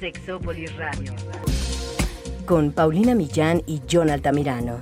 Sexópolis Radio. Con Paulina Millán y John Altamirano.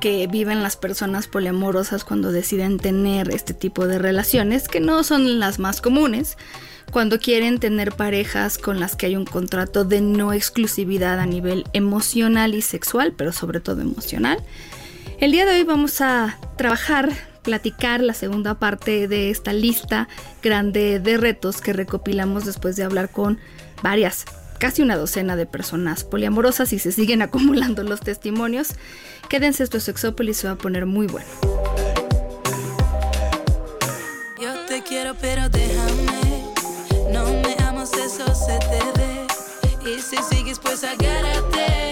Que viven las personas poliamorosas cuando deciden tener este tipo de relaciones, que no son las más comunes, cuando quieren tener parejas con las que hay un contrato de no exclusividad a nivel emocional y sexual, pero sobre todo emocional. El día de hoy vamos a trabajar, platicar la segunda parte de esta lista grande de retos que recopilamos después de hablar con varias casi una docena de personas poliamorosas y se siguen acumulando los testimonios. Quédense, esto es Sexópolis, se va a poner muy bueno. Yo te quiero, pero déjame. No me amas, eso se te ve. Y si sigues, pues agárrate.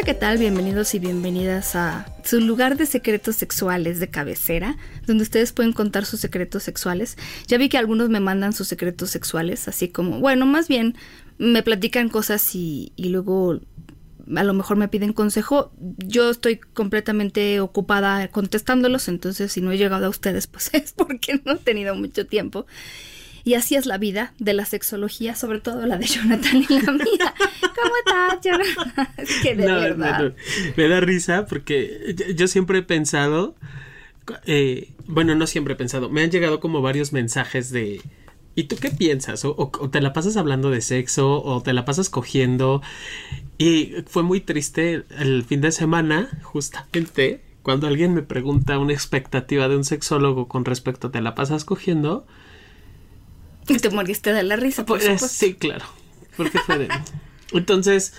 Hola, ¿qué tal? Bienvenidos y bienvenidas a su lugar de secretos sexuales de cabecera, donde ustedes pueden contar sus secretos sexuales. Ya vi que algunos me mandan sus secretos sexuales, así como, bueno, más bien me platican cosas y, y luego a lo mejor me piden consejo. Yo estoy completamente ocupada contestándolos, entonces si no he llegado a ustedes, pues es porque no he tenido mucho tiempo. Y así es la vida de la sexología, sobre todo la de Jonathan y la mía. ¿Cómo estás, Jonathan? Es que de No, verdad. no. Me da risa porque yo- yo siempre he pensado, eh, bueno, no siempre he pensado, me han llegado como varios mensajes de, ¿y tú qué piensas? O, o- o te la pasas hablando de sexo, o te la pasas cogiendo. Y fue muy triste el fin de semana, justamente, cuando alguien me pregunta una expectativa de un sexólogo con respecto a te la pasas cogiendo. Y te moriste de la risa, por Pues, supuesto. sí, claro. Porque fue de... Entonces,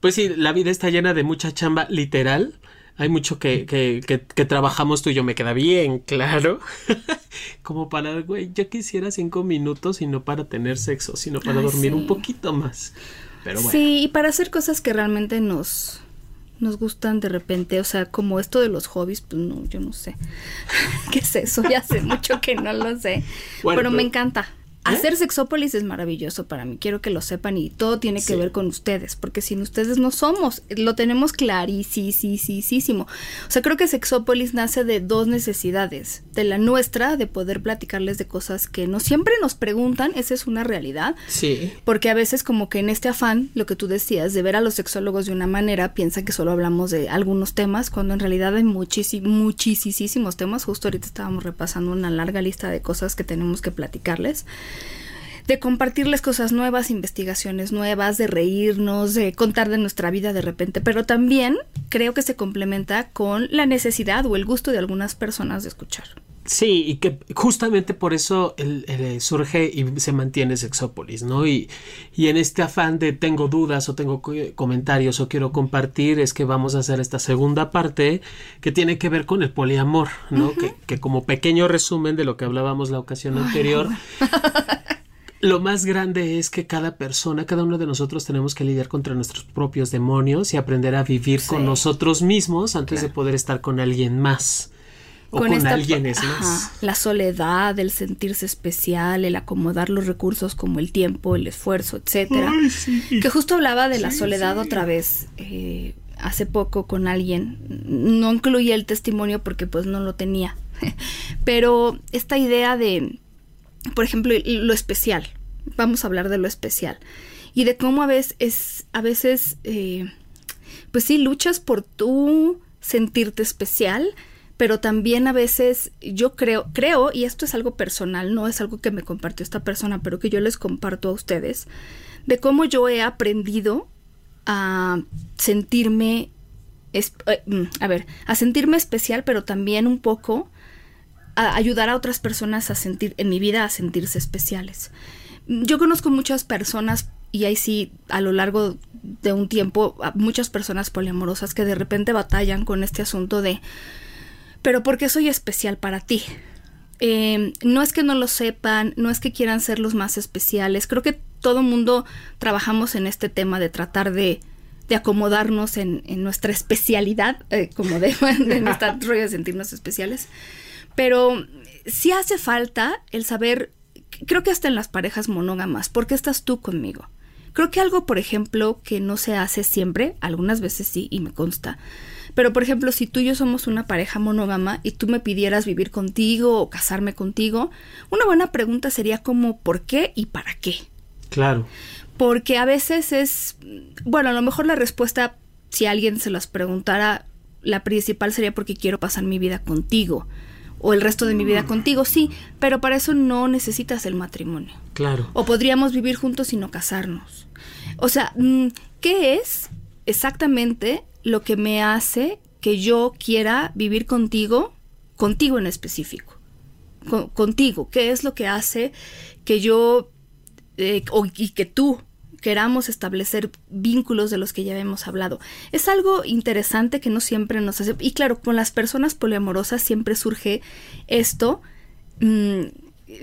pues sí, la vida está llena de mucha chamba literal. Hay mucho que, que, que, que trabajamos tú y yo, me queda bien claro. Como para, güey, yo quisiera cinco minutos y no para tener sexo, sino para Ay, dormir sí. un poquito más. Pero bueno. Sí, y para hacer cosas que realmente nos, nos gustan de repente, o sea, como esto de los hobbies, pues no, yo no sé. ¿Qué es eso? Ya hace mucho que no lo sé. Bueno, pero me pero- encanta. ¿Eh? Hacer sexópolis es maravilloso para mí, quiero que lo sepan y todo tiene que Sí. ver con ustedes, porque sin ustedes no somos, lo tenemos clarísimo. O sea, creo que sexópolis nace de dos necesidades, de la nuestra, de poder platicarles de cosas que no siempre nos preguntan, esa es una realidad, Sí. porque a veces como que en este afán, lo que tú decías, de ver a los sexólogos de una manera, piensan que solo hablamos de algunos temas, cuando en realidad hay muchísimos, muchísimos temas. Justo ahorita estábamos repasando una larga lista de cosas que tenemos que platicarles. De compartirles cosas nuevas, investigaciones nuevas, de reírnos, de contar de nuestra vida de repente, pero también creo que se complementa con la necesidad o el gusto de algunas personas de escuchar. Sí, y que justamente por eso el- el- surge y se mantiene Sexópolis, ¿no? Y, y en este afán de tengo dudas o tengo co- comentarios o quiero compartir, es que vamos a hacer esta segunda parte que tiene que ver con el poliamor, ¿no? que, que como pequeño resumen de lo que hablábamos la ocasión anterior, lo más grande es que cada persona, cada uno de nosotros tenemos que lidiar contra nuestros propios demonios y aprender a vivir Sí. con nosotros mismos antes de poder estar con alguien más. O con, esta- alguien es ajá, más. La soledad, el sentirse especial, el acomodar los recursos como el tiempo, el esfuerzo, etcétera. Que justo hablaba de la soledad otra vez eh, hace poco con alguien. No incluía el testimonio porque pues no lo tenía. Pero esta idea de, por ejemplo, lo especial. Vamos a hablar de lo especial. Y de cómo a veces, es, a veces eh, pues sí, luchas por tú sentirte especial, pero también a veces yo creo, creo, y esto es algo personal, no es algo que me compartió esta persona, pero que yo les comparto a ustedes, de cómo yo he aprendido a sentirme, eh, mm, a ver, a sentirme especial, pero también un poco ayudar a otras personas a sentir, en mi vida, a sentirse especiales. Yo conozco muchas personas, y ahí sí, a lo largo de un tiempo, muchas personas poliamorosas que de repente batallan con este asunto de, pero ¿por qué soy especial para ti? Eh, no es que no lo sepan, no es que quieran ser los más especiales, creo que todo mundo trabajamos en este tema de tratar de, de acomodarnos en, en, nuestra especialidad, eh, como de, en nuestra rollo de sentirnos especiales. Pero sí hace falta el saber, creo que hasta en las parejas monógamas, ¿por qué estás tú conmigo? Creo que algo, por ejemplo, que no se hace siempre, algunas veces sí, y me consta, pero por ejemplo, si tú y yo somos una pareja monógama y tú me pidieras vivir contigo o casarme contigo, una buena pregunta sería como ¿por qué y para qué? Claro. Porque a veces es, bueno, a lo mejor la respuesta, si alguien se las preguntara, la principal sería porque quiero pasar mi vida contigo o el resto de mi vida contigo, sí, pero para eso no necesitas el matrimonio. Claro. O podríamos vivir juntos y no casarnos. O sea, mm, ¿qué es exactamente lo que me hace que yo quiera vivir contigo, contigo en específico? contigo, ¿qué es lo que hace que yo eh, y que tú queramos establecer vínculos de los que ya hemos hablado. Es algo interesante que no siempre nos hace. Y claro, con las personas poliamorosas siempre surge esto mmm,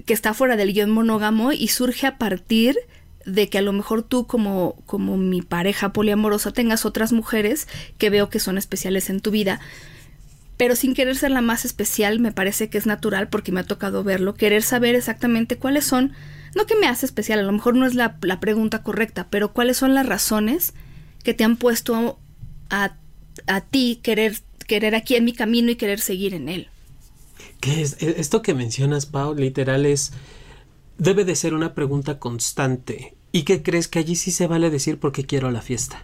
que está fuera del guion monógamo y surge a partir de que a lo mejor tú como, como mi pareja poliamorosa tengas otras mujeres que veo que son especiales en tu vida. Pero sin querer ser la más especial, me parece que es natural porque me ha tocado verlo, querer saber exactamente cuáles son, no que me hace especial, a lo mejor no es la, la pregunta correcta, pero cuáles son las razones que te han puesto a, a ti querer, querer aquí en mi camino y querer seguir en él. ¿Qué es? E, esto que mencionas, Pau, literal es debe de ser una pregunta constante. ¿Y qué crees que allí sí se vale decir porque quiero la fiesta?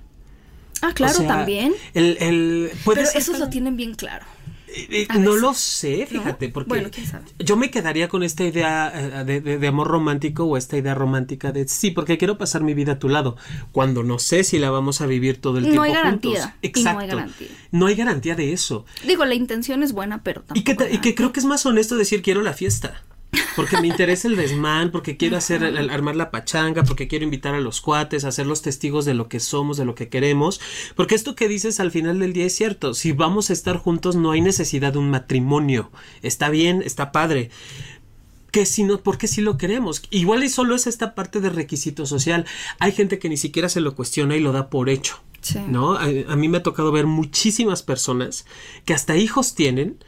Ah, claro, o sea, también. El, el, Pero esos lo tienen bien claro. Eh, no lo sé, fíjate, ¿No? porque bueno, ¿quién sabe? yo me quedaría con esta idea de, de, de, amor romántico o esta idea romántica de sí, porque quiero pasar mi vida a tu lado, cuando no sé si la vamos a vivir todo el no tiempo hay garantía, juntos. Exacto. no hay garantía. No hay garantía de eso. Digo, la intención es buena, pero tampoco. Y que, y que creo que es más honesto decir quiero la fiesta porque me interesa el desmán, porque quiero hacer armar la pachanga, porque quiero invitar a los cuates, a ser los testigos de lo que somos, de lo que queremos, porque esto que dices al final del día es cierto, si vamos a estar juntos no hay necesidad de un matrimonio, está bien, está padre, que si no, porque si lo queremos. Igual y solo es esta parte de requisito social. Hay gente que ni siquiera se lo cuestiona y lo da por hecho. Sí. ¿No? A, a, mí me ha tocado ver muchísimas personas que hasta hijos tienen.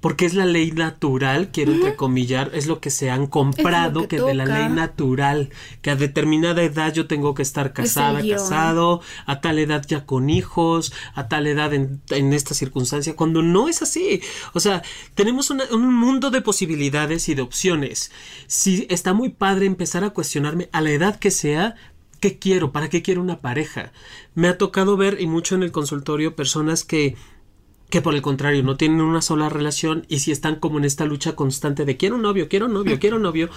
Porque es la ley natural, quiero uh -huh. entrecomillar, es lo que se han comprado, que, que de la ley natural, que a determinada edad yo tengo que estar casada, casado, a tal edad ya con hijos, a tal edad en, en esta circunstancia, cuando no es así. O sea, tenemos una, un mundo de posibilidades y de opciones. Si está muy padre empezar a cuestionarme a la edad que sea, ¿qué quiero? ¿Para qué quiero una pareja? Me ha tocado ver, y mucho en el consultorio, personas que que por el contrario no tienen una sola relación y si están como en esta lucha constante de quiero novio, quiero novio, quiero novio.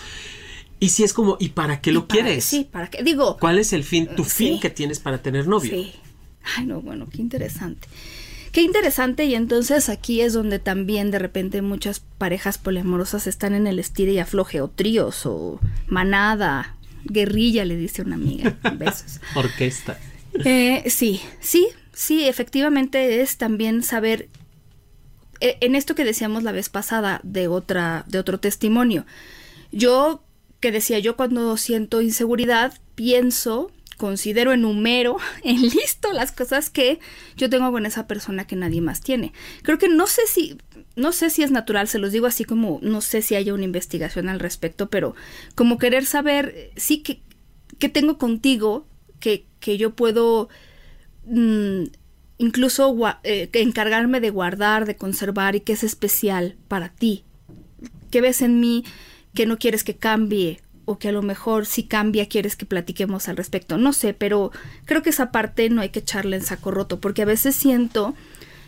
Y si es como, ¿y para qué lo para, quieres? Sí, ¿para qué? Digo. ¿Cuál es el fin, tu sí. fin que tienes para tener novio? Sí. Ay, no, bueno, qué interesante. Qué interesante y entonces aquí es donde también de repente muchas parejas poliamorosas están en el estire y afloje o tríos o manada, guerrilla le dice una amiga, besos. Orquesta. Eh, sí, sí, sí, efectivamente es también saber eh, en esto que decíamos la vez pasada de otra de otro testimonio. Yo que decía yo cuando siento inseguridad pienso considero enumero, enlisto las cosas que yo tengo con esa persona que nadie más tiene. Creo que no sé si, no sé si es natural, se los digo así como, no sé si haya una investigación al respecto, pero como querer saber, sí, que, que tengo contigo, que, que yo puedo mmm, incluso eh, encargarme de guardar, de conservar y que es especial para ti. ¿Qué ves en mí que no quieres que cambie? o que a lo mejor si cambia quieres que platiquemos al respecto. No sé, pero creo que esa parte no hay que echarle en saco roto, porque a veces siento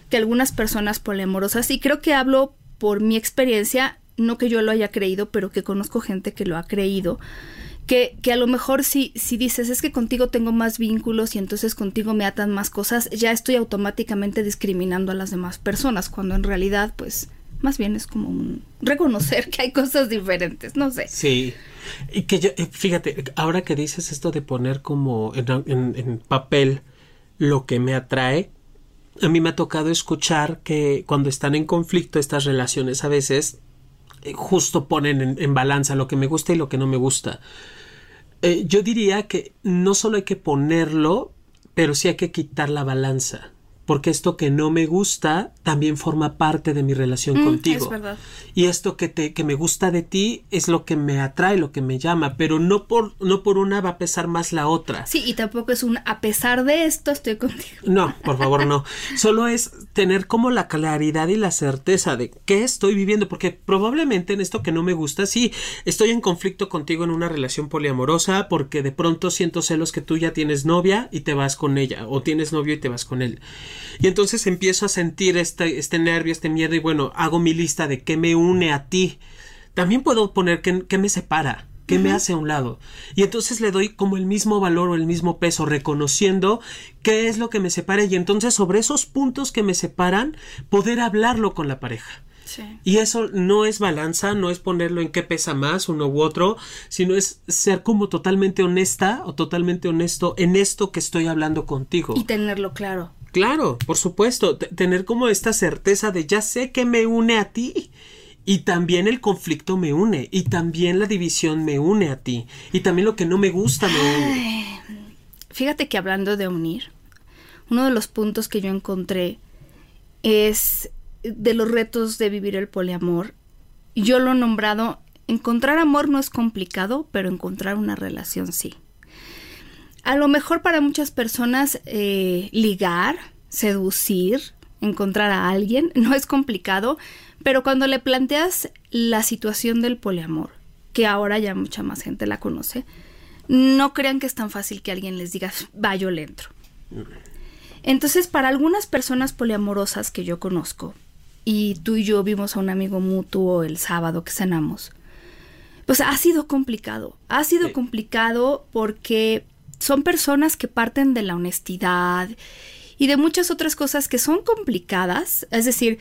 que algunas personas poliamorosas, y creo que hablo por mi experiencia, no que yo lo haya creído, pero que conozco gente que lo ha creído, que, que a lo mejor si, si dices es que contigo tengo más vínculos y entonces contigo me atan más cosas, ya estoy automáticamente discriminando a las demás personas, cuando en realidad pues más bien es como un reconocer que hay cosas diferentes, no sé. Sí. Y que yo, eh, fíjate, ahora que dices esto de poner como en, papel lo que me atrae, a mí me ha tocado escuchar que cuando están en conflicto estas relaciones a veces eh, justo ponen en, balanza lo que me gusta y lo que no me gusta. Eh, yo diría que no solo hay que ponerlo, pero sí hay que quitar la balanza porque esto que no me gusta también forma parte de mi relación Mm, contigo. es verdad. Y esto que te que me gusta de ti es lo que me atrae, lo que me llama, pero no por no por una va a pesar más la otra. Sí, y tampoco es un a pesar de esto estoy contigo. No, por favor, no. Solo es tener como la claridad y la certeza de qué estoy viviendo, porque probablemente en esto que no me gusta, sí, estoy en conflicto contigo en una relación poliamorosa, porque de pronto siento celos que tú ya tienes novia y te vas con ella, o tienes novio y te vas con él. Y entonces empiezo a sentir este, este nervio, este miedo, y bueno, hago mi lista de qué me une a ti. También puedo poner qué, qué me separa. ¿Qué me hace a un lado? Y entonces le doy como el mismo valor o el mismo peso, reconociendo qué es lo que me separa y entonces sobre esos puntos que me separan, poder hablarlo con la pareja. Sí. Y eso no es balanza, no es ponerlo en qué pesa más uno u otro, sino es ser como totalmente honesta o totalmente honesto en esto que estoy hablando contigo. Y tenerlo claro. Claro, por supuesto, tener como esta certeza de ya sé que me une a ti. Y también el conflicto me une, y también la división me une a ti, y también lo que no me gusta me une. Fíjate que hablando de unir, uno de los puntos que yo encontré es de los retos de vivir el poliamor. Yo lo he nombrado, encontrar amor no es complicado, pero encontrar una relación sí. A lo mejor para muchas personas eh, ligar, seducir, encontrar a alguien no es complicado, pero cuando le planteas la situación del poliamor, que ahora ya mucha más gente la conoce, no crean que es tan fácil que alguien les diga, va, yo le entro. Entonces, para algunas personas poliamorosas que yo conozco, y tú y yo vimos a un amigo mutuo el sábado que cenamos, pues ha sido complicado. Ha sido Sí. complicado porque son personas que parten de la honestidad y de muchas otras cosas que son complicadas. Es decir,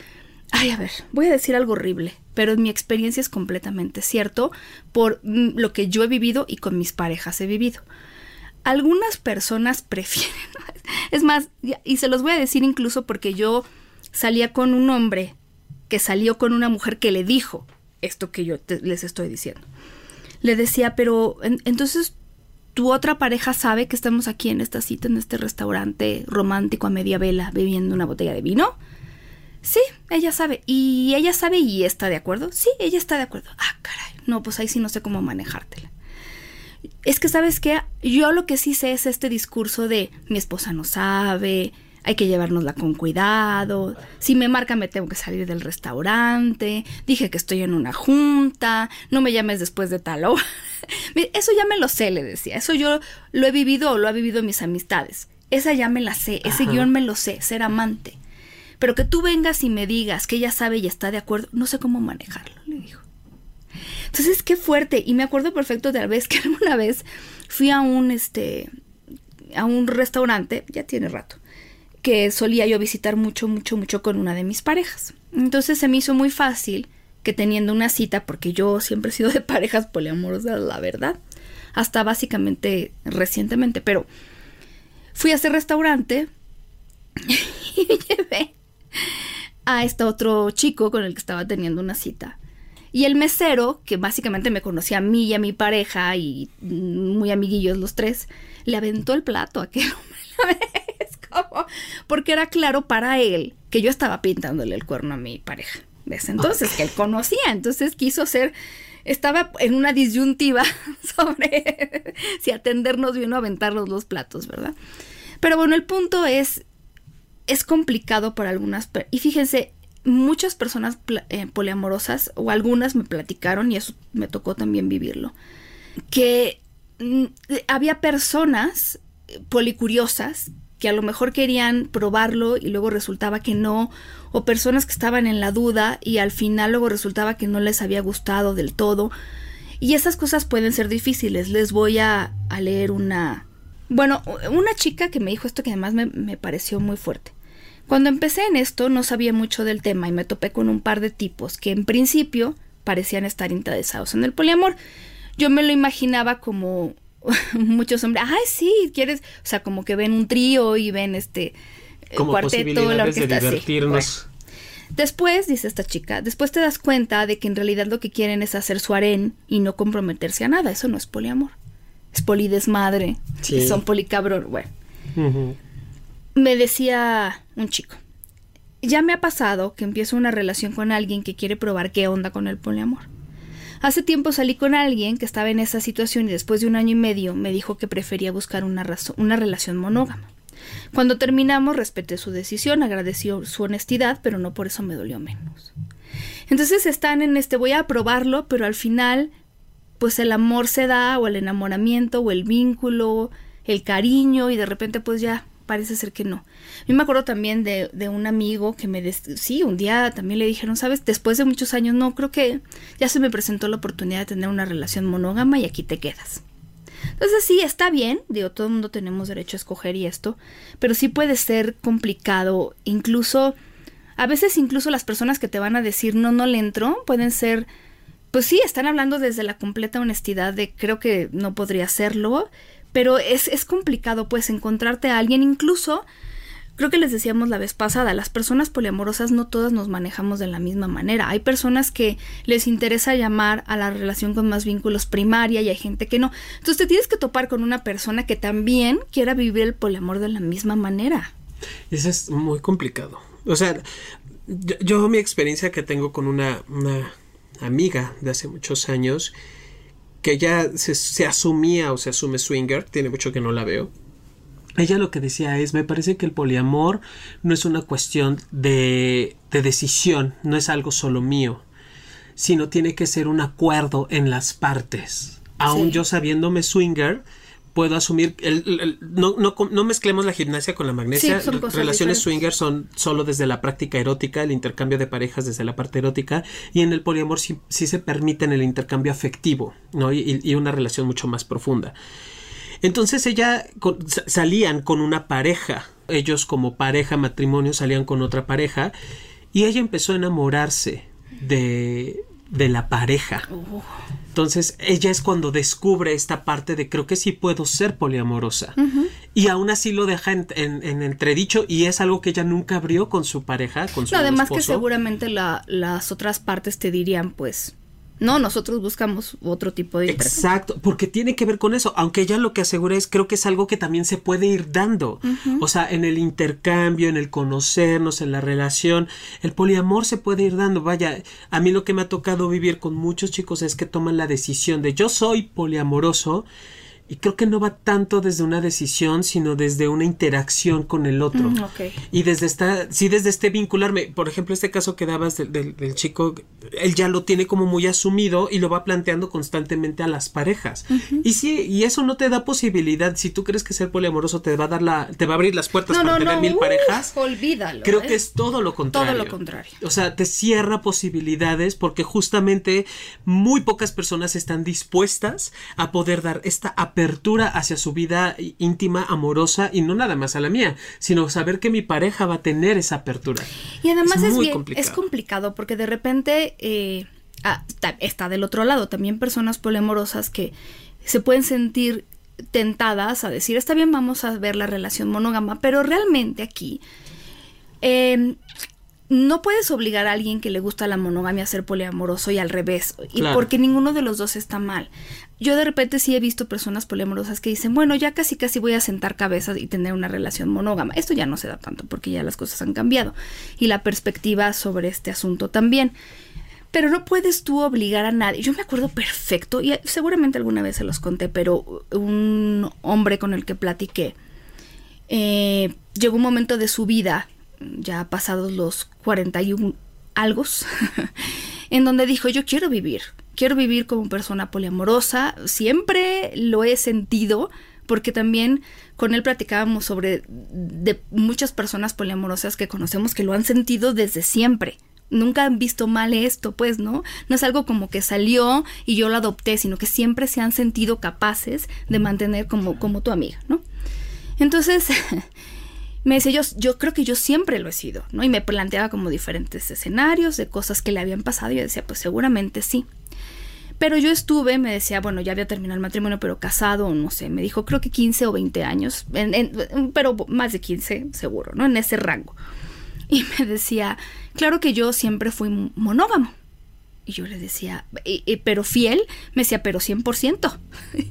ay, a ver, voy a decir algo horrible, pero mi experiencia es completamente cierto por mm, lo que yo he vivido y con mis parejas he vivido. Algunas personas prefieren, es más, y se los voy a decir incluso porque yo salía con un hombre que salió con una mujer que le dijo esto que yo les estoy diciendo. Le decía, pero en- entonces tu otra pareja sabe que estamos aquí en esta cita, en este restaurante romántico a media vela, bebiendo una botella de vino. Sí, ella sabe. ¿Y ella sabe y está de acuerdo? Sí, ella está de acuerdo. Ah, caray. No, pues ahí sí no sé cómo manejártela. Es que, ¿sabes qué? Yo lo que sí sé es este discurso de mi esposa no sabe, hay que llevárnosla con cuidado, si me marca me tengo que salir del restaurante, dije que estoy en una junta, no me llames después de tal hora. Eso ya me lo sé, le decía, eso yo lo he vivido o lo ha vivido mis amistades. Esa ya me la sé, ese Ajá. guion me lo sé, ser amante. Pero que tú vengas y me digas que ella sabe y está de acuerdo, no sé cómo manejarlo, le dijo. Entonces, qué fuerte. Y me acuerdo perfecto de la vez que alguna vez fui a un, este, a un restaurante, ya tiene rato, que solía yo visitar mucho, mucho, mucho con una de mis parejas. Entonces se me hizo muy fácil que teniendo una cita, porque yo siempre he sido de parejas poliamorosas, la verdad, hasta básicamente recientemente, pero fui a ese restaurante y me llevé a este otro chico con el que estaba teniendo una cita. Y el mesero, que básicamente me conocía a mí y a mi pareja y muy amiguillos los tres, le aventó el plato a aquel hombre. a la Porque era claro para él que yo estaba pintándole el cuerno a mi pareja. Desde entonces, que él conocía. Entonces quiso hacer, estaba en una disyuntiva sobre si atendernos bien o aventarnos los platos, ¿verdad? Pero bueno, el punto es, es complicado para algunas y fíjense muchas personas eh, poliamorosas o algunas me platicaron y eso me tocó también vivirlo que mm, había personas eh, policuriosas que a lo mejor querían probarlo y luego resultaba que no, o personas que estaban en la duda y al final luego resultaba que no les había gustado del todo. Y esas cosas pueden ser difíciles. Les voy a, leer una... Bueno, una chica que me dijo esto que además me, me pareció muy fuerte. Cuando empecé en esto no sabía mucho del tema y me topé con un par de tipos que en principio parecían estar interesados en el poliamor. Yo me lo imaginaba como muchos hombres, ay sí, quieres, o sea, como que ven un trío y ven este como cuarteto, la orquesta, de divertirnos. Después, dice esta chica, después te das cuenta de que en realidad lo que quieren es hacer su harén y no comprometerse a nada. Eso no es poliamor. Es polidesmadre. Sí. Son policabrón. Bueno. Me decía un chico, ya me ha pasado que empiezo una relación con alguien que quiere probar qué onda con el poliamor. Hace tiempo salí con alguien que estaba en esa situación y después de un año y medio me dijo que prefería buscar una, una relación monógama. Cuando terminamos respeté su decisión, agradeció su honestidad, pero no por eso me dolió menos. Entonces están en este voy a probarlo, pero al final pues el amor se da o el enamoramiento o el vínculo, el cariño y de repente pues ya parece ser que no. Yo me acuerdo también de, de un amigo que me... sí, un día también le dijeron, sabes, después de muchos años, no, creo que ya se me presentó la oportunidad de tener una relación monógama y aquí te quedas. Entonces sí, está bien, digo, todo el mundo tenemos derecho a escoger y esto, pero sí puede ser complicado, incluso, a veces incluso las personas que te van a decir no, no le entro, pueden ser, pues sí, están hablando desde la completa honestidad de creo que no podría hacerlo, pero es, es complicado pues encontrarte a alguien incluso Creo que les decíamos la vez pasada, las personas poliamorosas no todas nos manejamos de la misma manera. Hay personas que les interesa llamar a la relación con más vínculos primaria y hay gente que no. Entonces te tienes que topar con una persona que también quiera vivir el poliamor de la misma manera. Eso es muy complicado. O sea, yo, mi experiencia que tengo con una, una, amiga de hace muchos años, que ya se, se asumía o se asume swinger, tiene mucho que no la veo ella lo que decía es, me parece que el poliamor no es una cuestión de, de decisión, no es algo solo mío, sino tiene que ser un acuerdo en las partes. Aún yo sabiéndome swinger, puedo asumir, el, no, no, no, mezclemos la gimnasia con la magnesia. Relaciones swinger son solo desde la práctica erótica, el intercambio de parejas desde la parte erótica, y en el poliamor sí, sí se permiten el intercambio afectivo, ¿no? Y, y, una relación mucho más profunda. Entonces ella salían con una pareja, ellos como pareja matrimonio salían con otra pareja y ella empezó a enamorarse de, de la pareja. Oh. Entonces ella es cuando descubre esta parte de creo que sí puedo ser poliamorosa. Y aún así lo deja en, en, entredicho y es algo que ella nunca abrió con su pareja, con su Además que seguramente las otras partes te dirían pues no, nosotros buscamos otro tipo de Exacto, porque tiene que ver con eso, aunque ella lo que asegura es, creo que es algo que también se puede ir dando, o sea, en el intercambio, en el conocernos, en la relación, el poliamor se puede ir dando, vaya, a mí lo que me ha tocado vivir con muchos chicos es que toman la decisión de yo soy poliamoroso, y creo que no va tanto desde una decisión, sino desde una interacción con el otro. Mm, y desde esta, sí, desde este vincularme, por ejemplo, este caso que dabas del, chico, él ya lo tiene como muy asumido y lo va planteando constantemente a las parejas. Y sí, y eso no te da posibilidad, si tú crees que ser poliamoroso te va a dar la, te va a abrir las puertas para tener mil parejas. Olvídalo. Creo que ¿eh? es todo lo contrario. Todo lo contrario. O sea, te cierra posibilidades porque justamente muy pocas personas están dispuestas a poder dar esta apertura hacia su vida íntima, amorosa y no nada más a la mía, sino saber que mi pareja va a tener esa apertura. Y además es, muy complicado. es complicado porque de repente eh, ah, está del otro lado también personas polemorosas que se pueden sentir tentadas a decir, está bien, vamos a ver la relación monógama, pero realmente aquí eh, no puedes obligar a alguien que le gusta la monogamia a ser poliamoroso y al revés, y porque ninguno de los dos está mal. Yo de repente sí he visto personas poliamorosas que dicen, bueno, ya casi casi voy a sentar cabezas y tener una relación monógama. Esto ya no se da tanto porque ya las cosas han cambiado y la perspectiva sobre este asunto también. Pero no puedes tú obligar a nadie. Yo me acuerdo perfecto, y seguramente alguna vez se los conté, pero un hombre con el que platiqué, eh, llegó un momento de su vida ya pasados los 41 algos, en donde dijo, yo quiero vivir, quiero vivir como persona poliamorosa, siempre lo he sentido, porque también con él platicábamos sobre de muchas personas poliamorosas que conocemos que lo han sentido desde siempre. Nunca han visto mal esto, pues, ¿no? No es algo como que salió y yo lo adopté, sino que siempre se han sentido capaces de mantener como, como tu amiga, ¿no? Entonces, me decía, yo, yo creo que yo siempre lo he sido, ¿no? Y me planteaba como diferentes escenarios de cosas que le habían pasado y yo decía, pues seguramente sí. Pero yo estuve, me decía, bueno, ya había terminado el matrimonio, pero casado, no sé, me dijo, creo que 15 o 20 años, pero más de 15 seguro, ¿no? En ese rango. Y me decía, claro que yo siempre fui monógamo. Y yo le decía, pero fiel, me decía, pero 100%.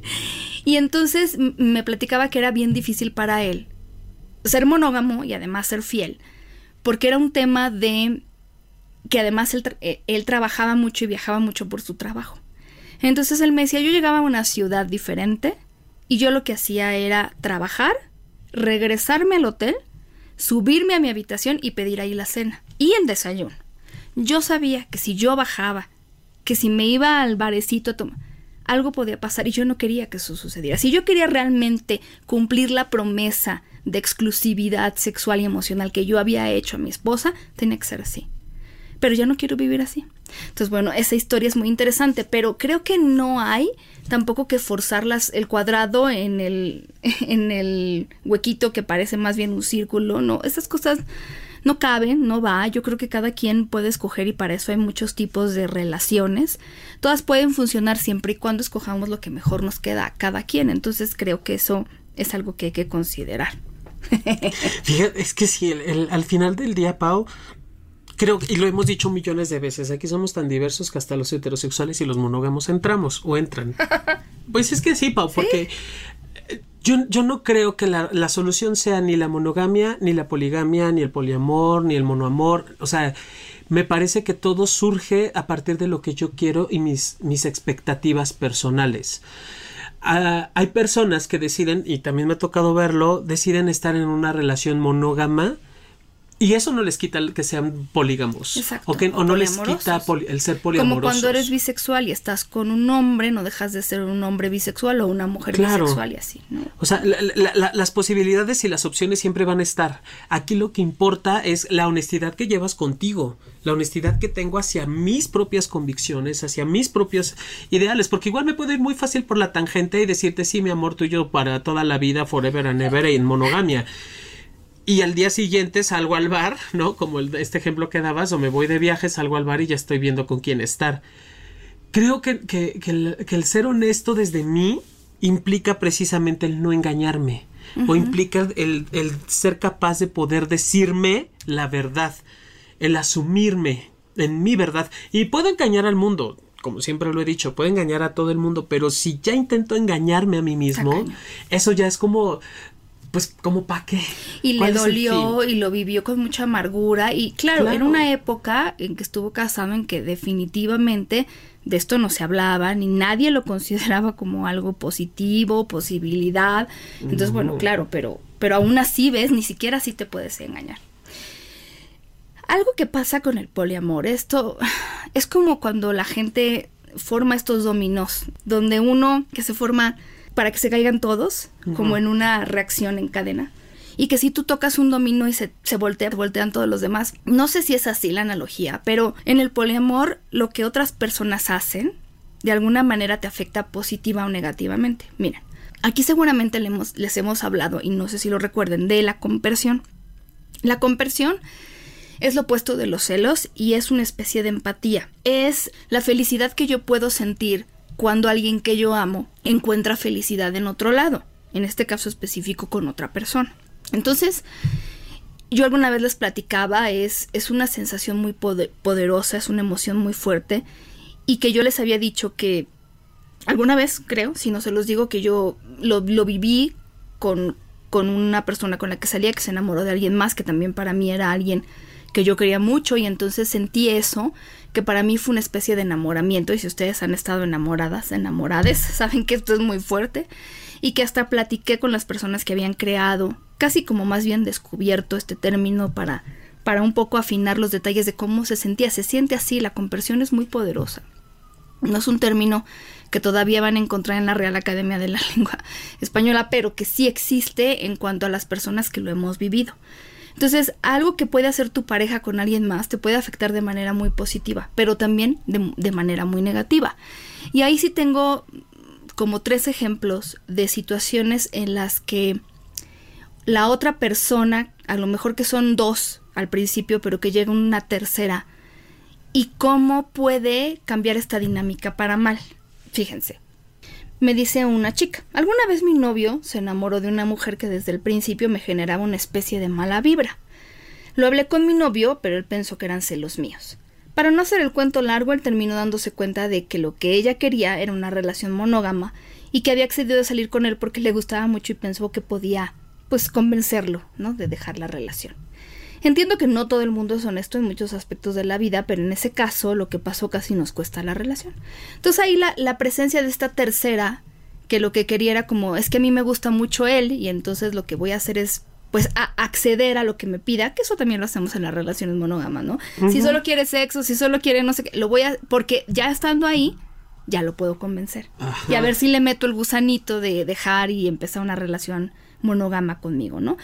y entonces me platicaba que era bien difícil para él ser monógamo y además ser fiel, porque era un tema de que además él, eh, él, trabajaba mucho y viajaba mucho por su trabajo. Entonces él me decía, yo llegaba a una ciudad diferente y yo lo que hacía era trabajar, regresarme al hotel, subirme a mi habitación y pedir ahí la cena y el desayuno. Yo sabía que si yo bajaba, que si me iba al barecito a tomar, algo podía pasar y yo no quería que eso sucediera. Si yo quería realmente cumplir la promesa de exclusividad sexual y emocional que yo había hecho a mi esposa, tenía que ser así. Pero yo no quiero vivir así. Entonces, bueno, esa historia es muy interesante, pero creo que no hay tampoco que forzar el cuadrado en el, en el huequito que parece más bien un círculo, no, esas cosas no caben, no va, yo creo que cada quien puede escoger y para eso hay muchos tipos de relaciones, todas pueden funcionar siempre y cuando escojamos lo que mejor nos queda a cada quien, entonces creo que eso es algo que hay que considerar. Fíjate, es que si al final del día, Pau, creo, y lo hemos dicho millones de veces, aquí somos tan diversos que hasta los heterosexuales y los monógamos entramos o entran. Pues es que sí, Pau, porque eh, yo, yo, no creo que la, la, solución sea ni la monogamia, ni la poligamia, ni el poliamor, ni el monoamor. O sea, me parece que todo surge a partir de lo que yo quiero y mis, mis expectativas personales. Hay personas que deciden, y también me ha tocado verlo, deciden estar en una relación monógama y eso no les quita que sean polígamos. Exacto. O, que, o, no les quita el ser poliamorosos. Como cuando eres bisexual y estás con un hombre, no dejas de ser un hombre bisexual o una mujer bisexual y así. ¿no? O sea, las posibilidades y las opciones siempre van a estar. Aquí lo que importa es la honestidad que llevas contigo, la honestidad que tengo hacia mis propias convicciones, hacia mis propios ideales, porque igual me puedo ir muy fácil por la tangente y decirte, sí, mi amor tuyo para toda la vida, forever and ever, y en monogamia y al día siguiente salgo al bar, ¿no? Como este ejemplo que dabas, o me voy de viaje, salgo al bar y ya estoy viendo con quién estar. Creo que, que, el, ser honesto desde mí implica precisamente el no engañarme, o implica el, el ser capaz de poder decirme la verdad, el asumirme en mi verdad. Y puedo engañar al mundo, como siempre lo he dicho, puedo engañar a todo el mundo, pero si ya intento engañarme a mí mismo, eso ya es como pues como para qué. Y le dolió y lo vivió con mucha amargura y claro, en una época en que estuvo casado en que definitivamente de esto no se hablaba, ni nadie lo consideraba como algo positivo, posibilidad. Entonces, bueno, claro, pero, pero aún así ves, ni siquiera así te puedes engañar. Algo que pasa con el poliamor, esto es como cuando la gente forma estos dominos, donde uno que se forma para que se caigan todos, como en una reacción en cadena. Y que si tú tocas un dominó y se, se voltea, voltean todos los demás. No sé si es así la analogía, pero en el poliamor lo que otras personas hacen, de alguna manera te afecta positiva o negativamente. Miren, aquí seguramente le hemos, les hemos hablado, y no sé si lo recuerden, de la compersión. La compersión es lo opuesto de los celos y es una especie de empatía. Es la felicidad que yo puedo sentir cuando alguien que yo amo encuentra felicidad en otro lado, en este caso específico con otra persona. Entonces, yo alguna vez les platicaba, es, es una sensación muy poderosa, es una emoción muy fuerte, y que yo les había dicho que alguna vez, creo, si no se los digo, que yo lo, lo viví con, con una persona con la que salía, que se enamoró de alguien más, que también para mí era alguien que yo quería mucho y entonces sentí eso, que para mí fue una especie de enamoramiento y si ustedes han estado enamoradas, enamorades, saben que esto es muy fuerte y que hasta platiqué con las personas que habían creado, casi como más bien descubierto este término para para un poco afinar los detalles de cómo se sentía. Se siente así, la conversión es muy poderosa. No es un término que todavía van a encontrar en la Real Academia de la Lengua Española, pero que sí existe en cuanto a las personas que lo hemos vivido. Entonces, algo que puede hacer tu pareja con alguien más te puede afectar de manera muy positiva, pero también de, manera muy negativa. Y ahí sí tengo como tres ejemplos de situaciones en las que la otra persona a lo mejor que son dos al principio, pero que llega una tercera, y cómo puede cambiar esta dinámica para mal. Fíjense, me dice una chica, alguna vez mi novio se enamoró de una mujer que desde el principio me generaba una especie de mala vibra. Lo hablé con mi novio, pero él pensó que eran celos míos. Para no hacer el cuento largo, él terminó dándose cuenta de que lo que ella quería era una relación monógama y que había accedido a salir con él porque le gustaba mucho y pensó que podía, pues, convencerlo, ¿no? De dejar la relación. Entiendo que no todo el mundo es honesto en muchos aspectos de la vida, pero en ese caso lo que pasó casi nos cuesta la relación. Entonces ahí la, la presencia de esta tercera, que lo que quería era como, es que a mí me gusta mucho él y entonces lo que voy a hacer es pues a acceder a lo que me pida, que eso también lo hacemos en las relaciones monógamas, ¿no? Si solo quiere sexo, si solo quiere no sé qué, lo voy a, porque ya estando ahí, ya lo puedo convencer. Y a ver si le meto el gusanito de dejar y empezar una relación monógama conmigo, ¿no?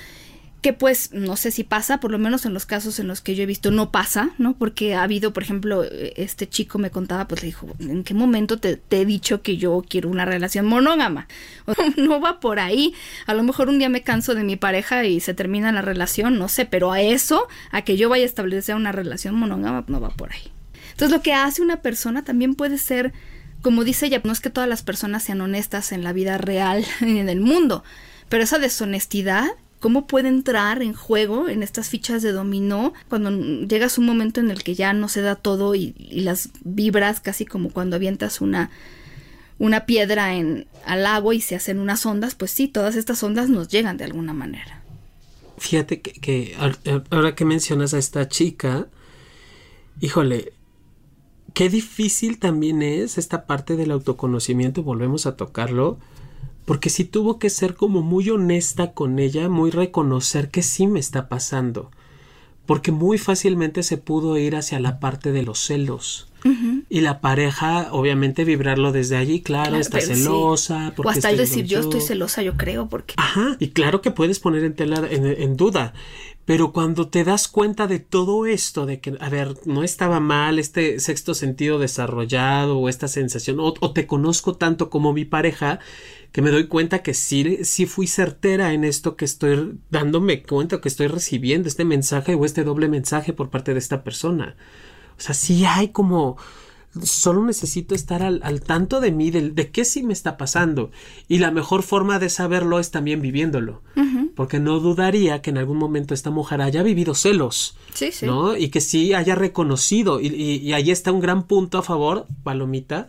Que pues no sé si pasa, por lo menos en los casos en los que yo he visto no pasa, ¿no? Porque ha habido, por ejemplo, este chico me contaba, pues le dijo, ¿en qué momento te, he dicho que yo quiero una relación monógama? no va por ahí. A lo mejor un día me canso de mi pareja y se termina la relación, no sé, pero a eso, a que yo vaya a establecer una relación monógama, no va por ahí. Entonces lo que hace una persona también puede ser, como dice ella, no es que todas las personas sean honestas en la vida real, en el mundo, pero esa deshonestidad cómo puede entrar en juego en estas fichas de dominó cuando llegas un momento en el que ya no se da todo y, las vibras casi como cuando avientas una una piedra en al agua y se hacen unas ondas, pues sí, todas estas ondas nos llegan de alguna manera. Fíjate que, que ahora que mencionas a esta chica, híjole, qué difícil también es esta parte del autoconocimiento, volvemos a tocarlo, porque sí tuvo que ser como muy honesta con ella, muy reconocer que sí me está pasando, porque muy fácilmente se pudo ir hacia la parte de los celos. Y la pareja, obviamente, vibrarlo desde allí, claro, está celosa. O hasta el decir yo estoy celosa, yo creo, porque. Ajá, y claro que puedes poner en, tela, en, duda. Pero cuando te das cuenta de todo esto, de que, a ver, no estaba mal este sexto sentido desarrollado o esta sensación, o te conozco tanto como mi pareja, que me doy cuenta que sí, sí fui certera en esto que estoy dándome cuenta que estoy recibiendo este mensaje o este doble mensaje por parte de esta persona. O sea, sí hay como solo necesito estar al, tanto de mí, de, de, qué sí me está pasando. Y la mejor forma de saberlo es también viviéndolo. Porque no dudaría que en algún momento esta mujer haya vivido celos. Sí, sí. ¿no? Y que sí haya reconocido. Y, y ahí está un gran punto a favor, Palomita,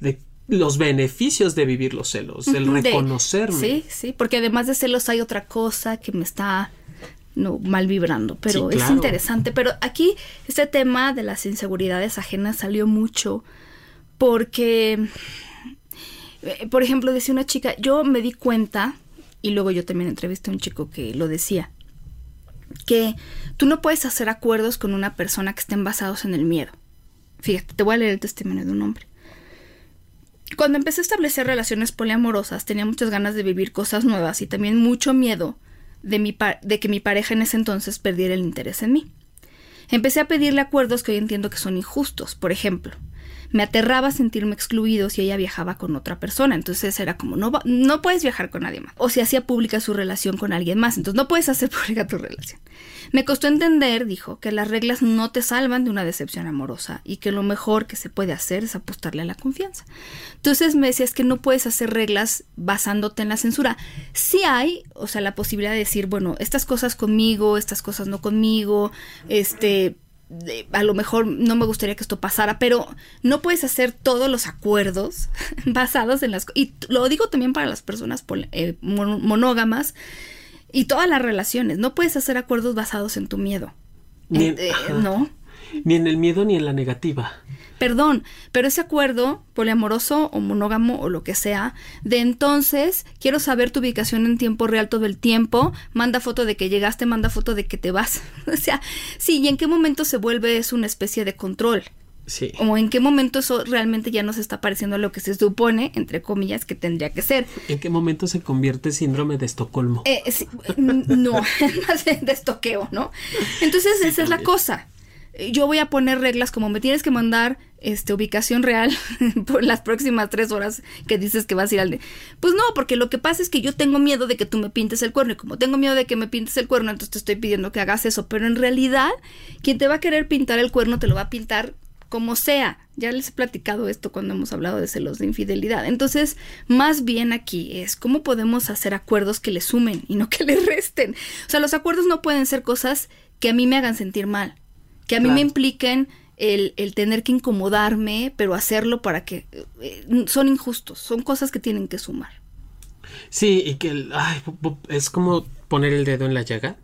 de los beneficios de vivir los celos, el reconocerme. sí, sí, porque además de celos hay otra cosa que me está no, mal vibrando, pero es interesante. Pero aquí este tema de las inseguridades ajenas salió mucho porque, eh, por ejemplo, decía una chica, yo me di cuenta, y luego yo también entrevisté a un chico que lo decía, que tú no puedes hacer acuerdos con una persona que estén basados en el miedo. Fíjate, te voy a leer el testimonio de un hombre. Cuando empecé a establecer relaciones poliamorosas tenía muchas ganas de vivir cosas nuevas y también mucho miedo de, mi de que mi pareja en ese entonces perdiera el interés en mí. Empecé a pedirle acuerdos que hoy entiendo que son injustos. Por ejemplo, me aterraba sentirme excluido si ella viajaba con otra persona. Entonces era como, no, no puedes viajar con nadie más. O si hacía pública su relación con alguien más. Entonces no puedes hacer pública tu relación. Me costó entender, dijo, que las reglas no te salvan de una decepción amorosa y que lo mejor que se puede hacer es apostarle a la confianza. Entonces me decías que no puedes hacer reglas basándote en la censura. Sí hay, o sea, la posibilidad de decir, bueno, estas cosas conmigo, estas cosas no conmigo, este a lo mejor no me gustaría que esto pasara, pero no puedes hacer todos los acuerdos basados en las... Y lo digo también para las personas eh, monógamas y todas las relaciones. No puedes hacer acuerdos basados en tu miedo. Eh, eh, no. Ni en el miedo ni en la negativa perdón, pero ese acuerdo poliamoroso o monógamo o lo que sea, de entonces quiero saber tu ubicación en tiempo real todo el tiempo, manda foto de que llegaste, manda foto de que te vas. o sea, sí, y en qué momento se vuelve eso una especie de control. Sí. O en qué momento eso realmente ya nos está pareciendo a lo que se supone, entre comillas, que tendría que ser. ¿En qué momento se convierte síndrome de Estocolmo? Eh, no, más de, de estoqueo, ¿no? Entonces esa es la cosa yo voy a poner reglas como me tienes que mandar este, ubicación real por las próximas tres horas que dices que vas a ir al de. Pues no, porque lo que pasa es que yo tengo miedo de que tú me pintes el cuerno y como tengo miedo de que me pintes el cuerno, entonces te estoy pidiendo que hagas eso. Pero en realidad, quien te va a querer pintar el cuerno te lo va a pintar como sea. Ya les he platicado esto cuando hemos hablado de celos de infidelidad. Entonces, más bien aquí es cómo podemos hacer acuerdos que le sumen y no que le resten. O sea, los acuerdos no pueden ser cosas que a mí me hagan sentir mal, que a mí me impliquen el, el, tener que incomodarme, pero hacerlo para que eh, son injustos, son cosas que tienen que sumar. Sí, y que ay, es como poner el dedo en la llaga.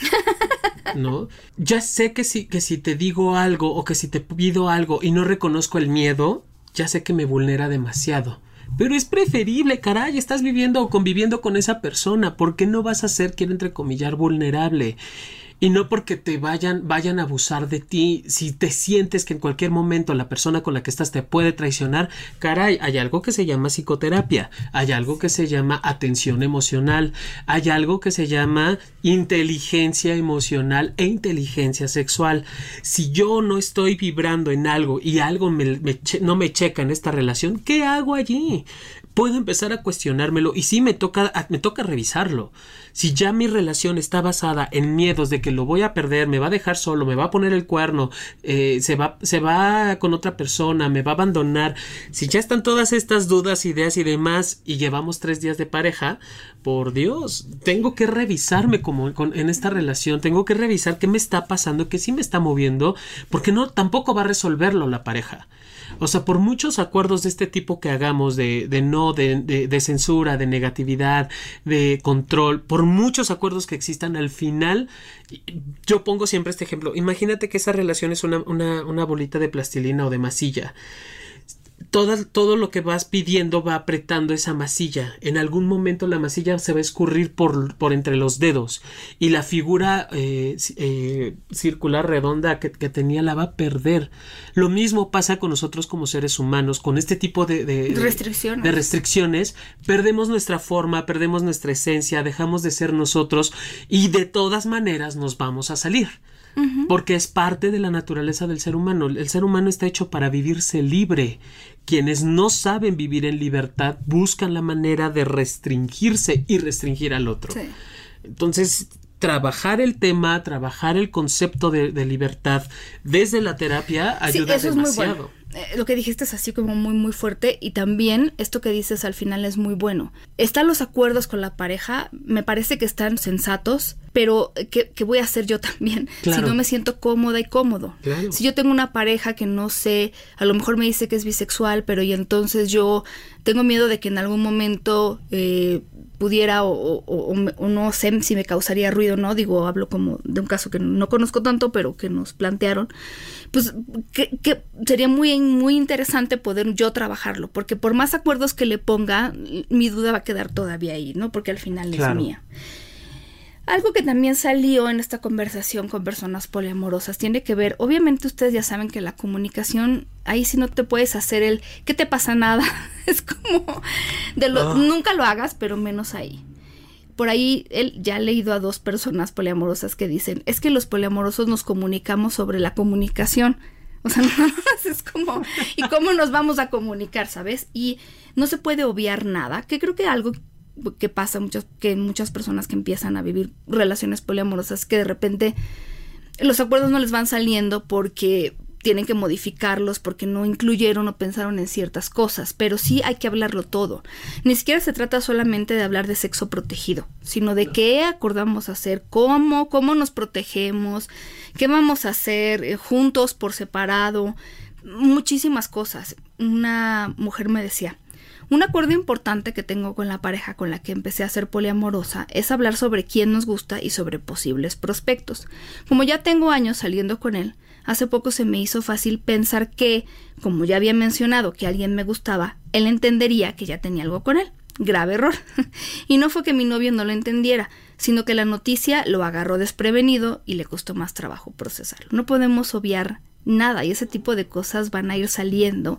¿No? Ya sé que si, que si te digo algo o que si te pido algo y no reconozco el miedo, ya sé que me vulnera demasiado. Pero es preferible, caray, estás viviendo o conviviendo con esa persona. ¿Por qué no vas a ser, quiero entrecomillar, vulnerable? Y no porque te vayan, vayan a abusar de ti. Si te sientes que en cualquier momento la persona con la que estás te puede traicionar, caray, hay algo que se llama psicoterapia, hay algo que se llama atención emocional, hay algo que se llama inteligencia emocional e inteligencia sexual. Si yo no estoy vibrando en algo y algo no me checa en esta relación, ¿qué hago allí? Puedo empezar a cuestionármelo y sí me toca, me toca revisarlo. Si ya mi relación está basada en miedos de que lo voy a perder, me va a dejar solo, me va a poner el cuerno, eh, se, va, se va con otra persona, me va a abandonar, si ya están todas estas dudas, ideas y demás y llevamos tres días de pareja, por Dios, tengo que revisarme como en esta relación, tengo que revisar qué me está pasando, qué sí me está moviendo, porque no tampoco va a resolverlo la pareja. O sea, por muchos acuerdos de este tipo que hagamos, de, de no, de, de, censura, de negatividad, de control, por muchos acuerdos que existan, al final, yo pongo siempre este ejemplo. Imagínate que esa relación es una, una, una bolita de plastilina o de masilla todo, lo que vas pidiendo va apretando esa masilla. En algún momento la masilla se va a escurrir por, por entre los dedos y la figura eh, eh, circular redonda que, tenía la va a perder. Lo mismo pasa con nosotros como seres humanos, con este tipo de, de, restricciones. de restricciones. Perdemos nuestra forma, perdemos nuestra esencia, dejamos de ser nosotros y de todas maneras nos vamos a salir porque es parte de la naturaleza del ser humano. El ser humano está hecho para vivirse libre. Quienes no saben vivir en libertad buscan la manera de restringirse y restringir al otro. Entonces, trabajar el tema, trabajar el concepto de, libertad desde la terapia ayuda demasiado. Eh, lo que dijiste es así como muy muy fuerte y también esto que dices al final es muy bueno. Están los acuerdos con la pareja, me parece que están sensatos, pero ¿qué, voy a hacer yo también si no me siento cómoda y cómodo? Si yo tengo una pareja que no sé, a lo mejor me dice que es bisexual, pero y entonces yo tengo miedo de que en algún momento eh, pudiera o, no sé si me causaría ruido, ¿no? Digo, hablo como de un caso que no conozco tanto, pero que nos plantearon. Pues que, sería muy, muy interesante poder yo trabajarlo, porque por más acuerdos que le ponga, mi duda va a quedar todavía ahí, ¿no? Porque al final es mía. Algo que también salió en esta conversación con personas poliamorosas tiene que ver, obviamente ustedes ya saben que la comunicación, ahí sí no te puedes hacer el, ¿qué te pasa nada? es como, de lo, ah. nunca lo hagas, pero menos ahí. Por ahí él ya ha leído a dos personas poliamorosas que dicen, es que los poliamorosos nos comunicamos sobre la comunicación. O sea, no, es como, ¿y cómo nos vamos a comunicar, sabes? Y no se puede obviar nada, que creo que algo que pasa muchas, que muchas personas que empiezan a vivir relaciones poliamorosas que de repente los acuerdos no les van saliendo porque tienen que modificarlos porque no incluyeron o pensaron en ciertas cosas, pero sí hay que hablarlo todo. Ni siquiera se trata solamente de hablar de sexo protegido, sino de qué acordamos hacer, cómo, cómo nos protegemos, qué vamos a hacer eh, juntos por separado, muchísimas cosas. Una mujer me decía, un acuerdo importante que tengo con la pareja con la que empecé a ser poliamorosa es hablar sobre quién nos gusta y sobre posibles prospectos. Como ya tengo años saliendo con él, hace poco se me hizo fácil pensar que, como ya había mencionado que alguien me gustaba, él entendería que ya tenía algo con él. Grave error. y no fue que mi novio no lo entendiera, sino que la noticia lo agarró desprevenido y le costó más trabajo procesarlo. No podemos obviar nada y ese tipo de cosas van a ir saliendo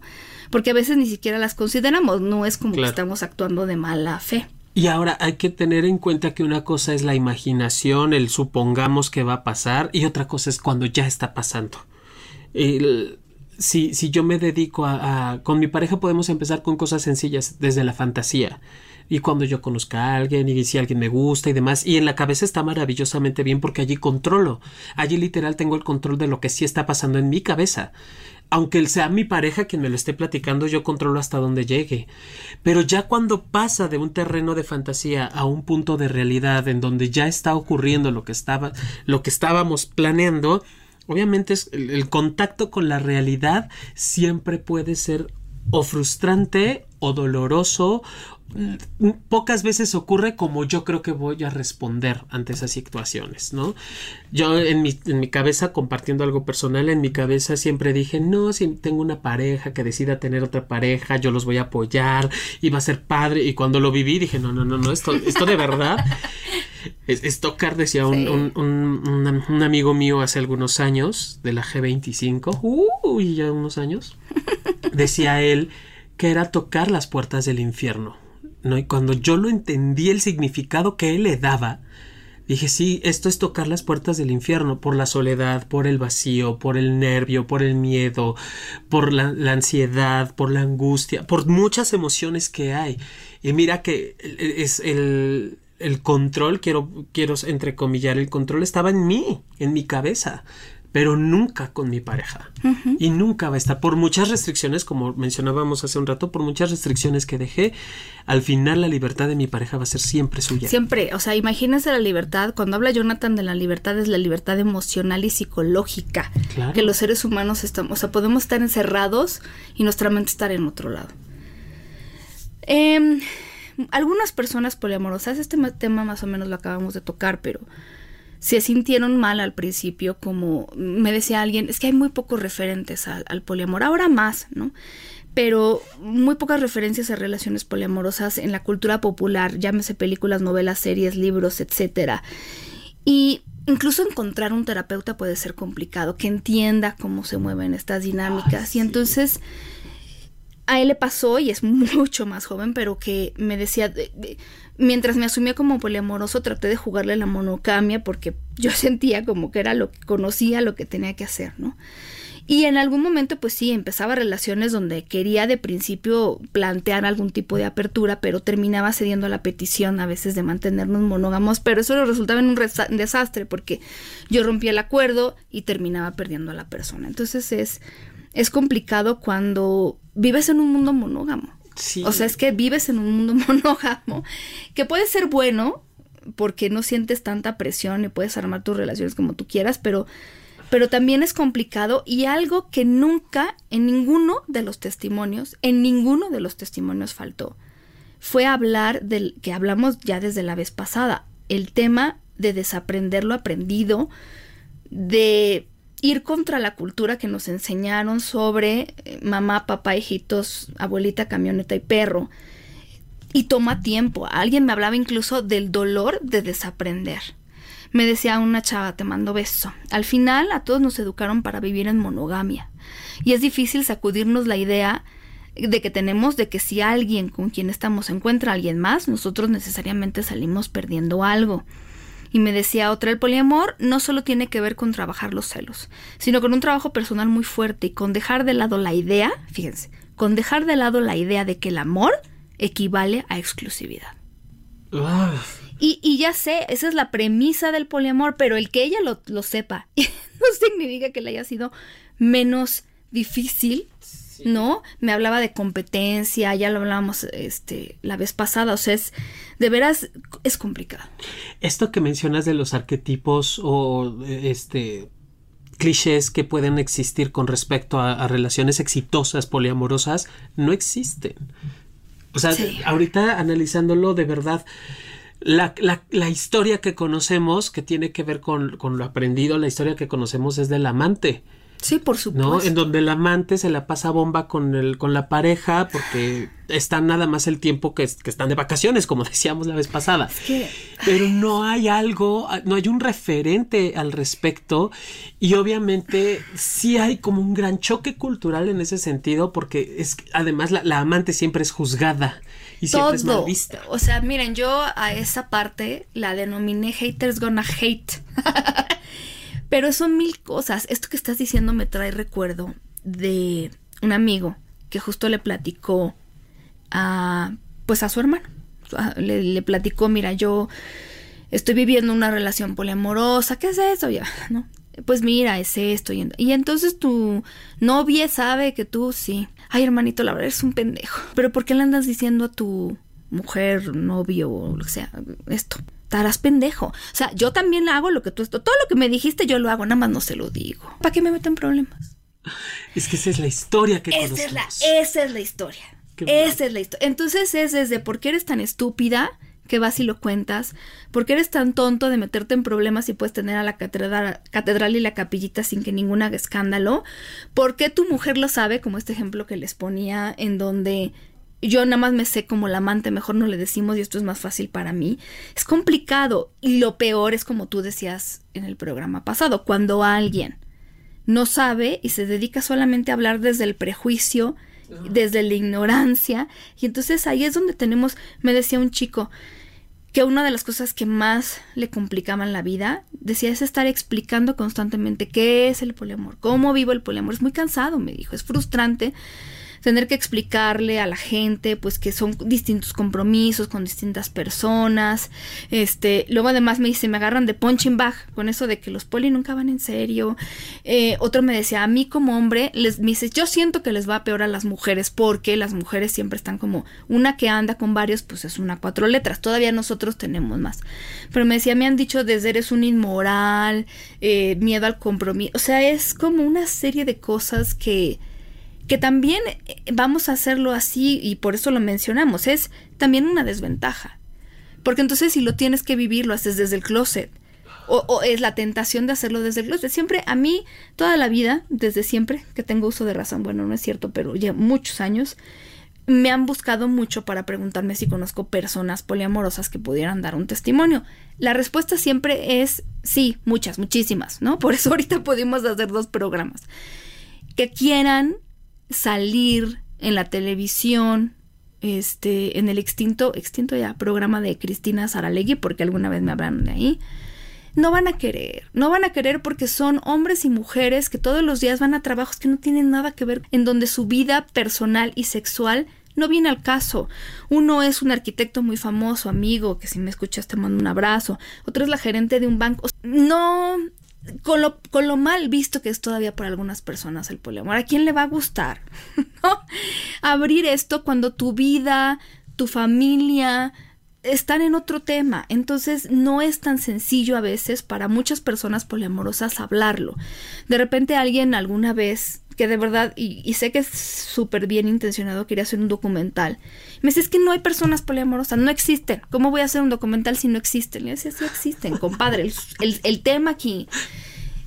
porque a veces ni siquiera las consideramos, no es como que estamos actuando de mala fe. Y ahora hay que tener en cuenta que una cosa es la imaginación, el supongamos que va a pasar, y otra cosa es cuando ya está pasando. si, si yo me dedico a, a, Con mi pareja podemos empezar con cosas sencillas, desde la fantasía. Y cuando yo conozca a alguien y si alguien me gusta y demás. Y en la cabeza está maravillosamente bien porque allí controlo. Allí literal tengo el control de lo que sí está pasando en mi cabeza aunque sea mi pareja quien me lo esté platicando, yo controlo hasta dónde llegue. Pero ya cuando pasa de un terreno de fantasía a un punto de realidad en donde ya está ocurriendo lo que estaba, lo que estábamos planeando, obviamente es el, el contacto con la realidad siempre puede ser o frustrante o doloroso pocas veces ocurre como yo creo que voy a responder ante esas situaciones, ¿no? Yo en mi, en mi cabeza, compartiendo algo personal, en mi cabeza siempre dije, no, si tengo una pareja que decida tener otra pareja, yo los voy a apoyar y va a ser padre. Y cuando lo viví dije, no, no, no, no, esto, esto de verdad es, tocar, decía un, un, un, un, amigo mío hace algunos años, de la G25, uy, ya unos años, decía él que era tocar las puertas del infierno. ¿No? Y cuando yo lo entendí el significado que él le daba, dije, sí, esto es tocar las puertas del infierno por la soledad, por el vacío, por el nervio, por el miedo, por la, ansiedad, por la angustia, por muchas emociones que hay. Y mira que es el, el control, quiero, quiero entrecomillar, el control estaba en mí, en mi cabeza pero nunca con mi pareja. Y nunca va a estar. Por muchas restricciones, como mencionábamos hace un rato, por muchas restricciones que dejé, al final la libertad de mi pareja va a ser siempre suya. Siempre, o sea, imagínense la libertad, cuando habla Jonathan de la libertad, es la libertad emocional y psicológica. Claro. Que los seres humanos estamos, o sea, podemos estar encerrados y nuestra mente estar en otro lado. Eh, algunas personas poliamorosas, este tema más o menos lo acabamos de tocar, pero se sintieron mal al principio, como me decía alguien, es que hay muy pocos referentes al, al poliamor, ahora más, ¿no? pero muy pocas referencias a relaciones poliamorosas en la cultura popular, llámese películas, novelas, series, libros, etcétera. Y incluso encontrar un terapeuta puede ser complicado, que entienda cómo se mueven estas dinámicas. y entonces a él le pasó, y es mucho más joven, pero que me decía, mientras me asumía como poliamoroso, traté de jugarle la monogamia porque yo sentía como que era lo que conocía, lo que tenía que hacer, ¿no? Y en algún momento, pues sí, empezaba relaciones donde quería de principio plantear algún tipo de apertura, pero terminaba cediendo a la petición a veces de mantenernos monógamos, pero eso resultaba en un desastre porque yo rompía el acuerdo y terminaba perdiendo a la persona. Entonces es, es complicado cuando vives en un mundo monógamo. O sea, es que vives en un mundo monógamo que puede ser bueno porque no sientes tanta presión y puedes armar tus relaciones como tú quieras, pero pero también es complicado y algo que nunca en ninguno de los testimonios, en ninguno de los testimonios faltó, fue hablar del que hablamos ya desde la vez pasada, el tema de desaprender lo aprendido, de ir contra la cultura que nos enseñaron sobre eh, mamá, papá, hijitos, abuelita, camioneta y perro. Y toma tiempo. Alguien me hablaba incluso del dolor de desaprender. Me decía una chava, te mando beso. Al final a todos nos educaron para vivir en monogamia. Y es difícil sacudirnos la idea de que tenemos de que si alguien con quien estamos encuentra a alguien más, nosotros necesariamente salimos perdiendo algo. Y me decía otra, el poliamor no solo tiene que ver con trabajar los celos, sino con un trabajo personal muy fuerte y con dejar de lado la idea, fíjense, con dejar de lado la idea de que el amor equivale a exclusividad. Uf. Y, y, ya sé, esa es la premisa del poliamor, pero el que ella lo, lo sepa no significa que le haya sido menos difícil, sí. ¿no? Me hablaba de competencia, ya lo hablábamos este, la vez pasada, o sea, es, de veras es complicado. Esto que mencionas de los arquetipos o este clichés que pueden existir con respecto a, a relaciones exitosas poliamorosas no existen. O sea, sí. ahorita analizándolo de verdad, la, la, la, historia que conocemos, que tiene que ver con, con, lo aprendido, la historia que conocemos es del amante. Sí, por supuesto. ¿no? En donde el amante se la pasa bomba con, el, con la pareja porque está nada más el tiempo que, que están de vacaciones, como decíamos la vez pasada. Es que, Pero no hay algo, no hay un referente al respecto y obviamente sí hay como un gran choque cultural en ese sentido porque es además la, la amante siempre es juzgada y siempre todo. es mal vista. O sea, miren, yo a esa parte la denominé haters gonna hate. Pero son mil cosas. Esto que estás diciendo me trae recuerdo de un amigo que justo le platicó a, pues a su hermano. Le, platicó, mira, yo estoy viviendo una relación poliamorosa, ¿qué es eso? Ya, ¿no? Pues mira, es esto. Y, y entonces tu novia sabe que tú sí. Ay, hermanito, la verdad es un pendejo. Pero ¿por qué le andas diciendo a tu mujer, novio o lo que sea esto? Estarás pendejo. O sea, yo también hago lo que tú... Todo lo que me dijiste yo lo hago, nada más no se lo digo. ¿Para qué me meten problemas? Es que esa es la historia que esa conocemos. es la, esa es la historia. Qué esa es la historia. Entonces es desde por qué eres tan estúpida que vas y lo cuentas, por qué eres tan tonto de meterte en problemas y puedes tener a la catedral, catedral y la capillita sin que ninguna haga escándalo, por qué tu mujer lo sabe, como este ejemplo que les ponía en donde yo nada más me sé como la amante, mejor no le decimos y esto es más fácil para mí. Es complicado y lo peor es como tú decías en el programa pasado, cuando alguien no sabe y se dedica solamente a hablar desde el prejuicio, desde la ignorancia y entonces ahí es donde tenemos, me decía un chico, que una de las cosas que más le complicaban la vida, decía, es estar explicando constantemente qué es el poliamor, cómo vivo el poliamor. Es muy cansado, me dijo, es frustrante tener que explicarle a la gente pues que son distintos compromisos con distintas personas. Este, luego además me dice, me agarran de punching bag con eso de que los poli nunca van en serio. Eh, otro me decía, a mí como hombre, les me dice, yo siento que les va peor a las mujeres porque las mujeres siempre están como una que anda con varios, pues es una cuatro letras. Todavía nosotros tenemos más. Pero me decía, me han dicho desde eres un inmoral, eh, miedo al compromiso. O sea, es como una serie de cosas que que también eh, vamos a hacerlo así y por eso lo mencionamos, es también una desventaja. Porque entonces si lo tienes que vivir, lo haces desde el closet. O, o, es la tentación de hacerlo desde el closet. Siempre, a mí, toda la vida, desde siempre, que tengo uso de razón, bueno, no es cierto, pero ya muchos años, me han buscado mucho para preguntarme si conozco personas poliamorosas que pudieran dar un testimonio. La respuesta siempre es sí, muchas, muchísimas, ¿no? Por eso ahorita pudimos hacer dos programas. Que quieran salir en la televisión, este, en el extinto, extinto ya programa de Cristina Saralegui, porque alguna vez me hablaron de ahí, no van a querer, no van a querer porque son hombres y mujeres que todos los días van a trabajos que no tienen nada que ver, en donde su vida personal y sexual no viene al caso. Uno es un arquitecto muy famoso, amigo, que si me escuchas te mando un abrazo. Otro es la gerente de un banco. No, con lo, con lo mal visto que es todavía para algunas personas el poliamor. ¿A quién le va a gustar? Abrir esto cuando tu vida, tu familia están en otro tema. Entonces no es tan sencillo a veces para muchas personas poliamorosas hablarlo. De repente alguien alguna vez que de verdad, y, sé que es súper bien intencionado, quería hacer un documental. Me dice, es que no hay personas poliamorosas, no existen. ¿Cómo voy a hacer un documental si no existen? Le decía, sí existen, compadre. El, el, tema aquí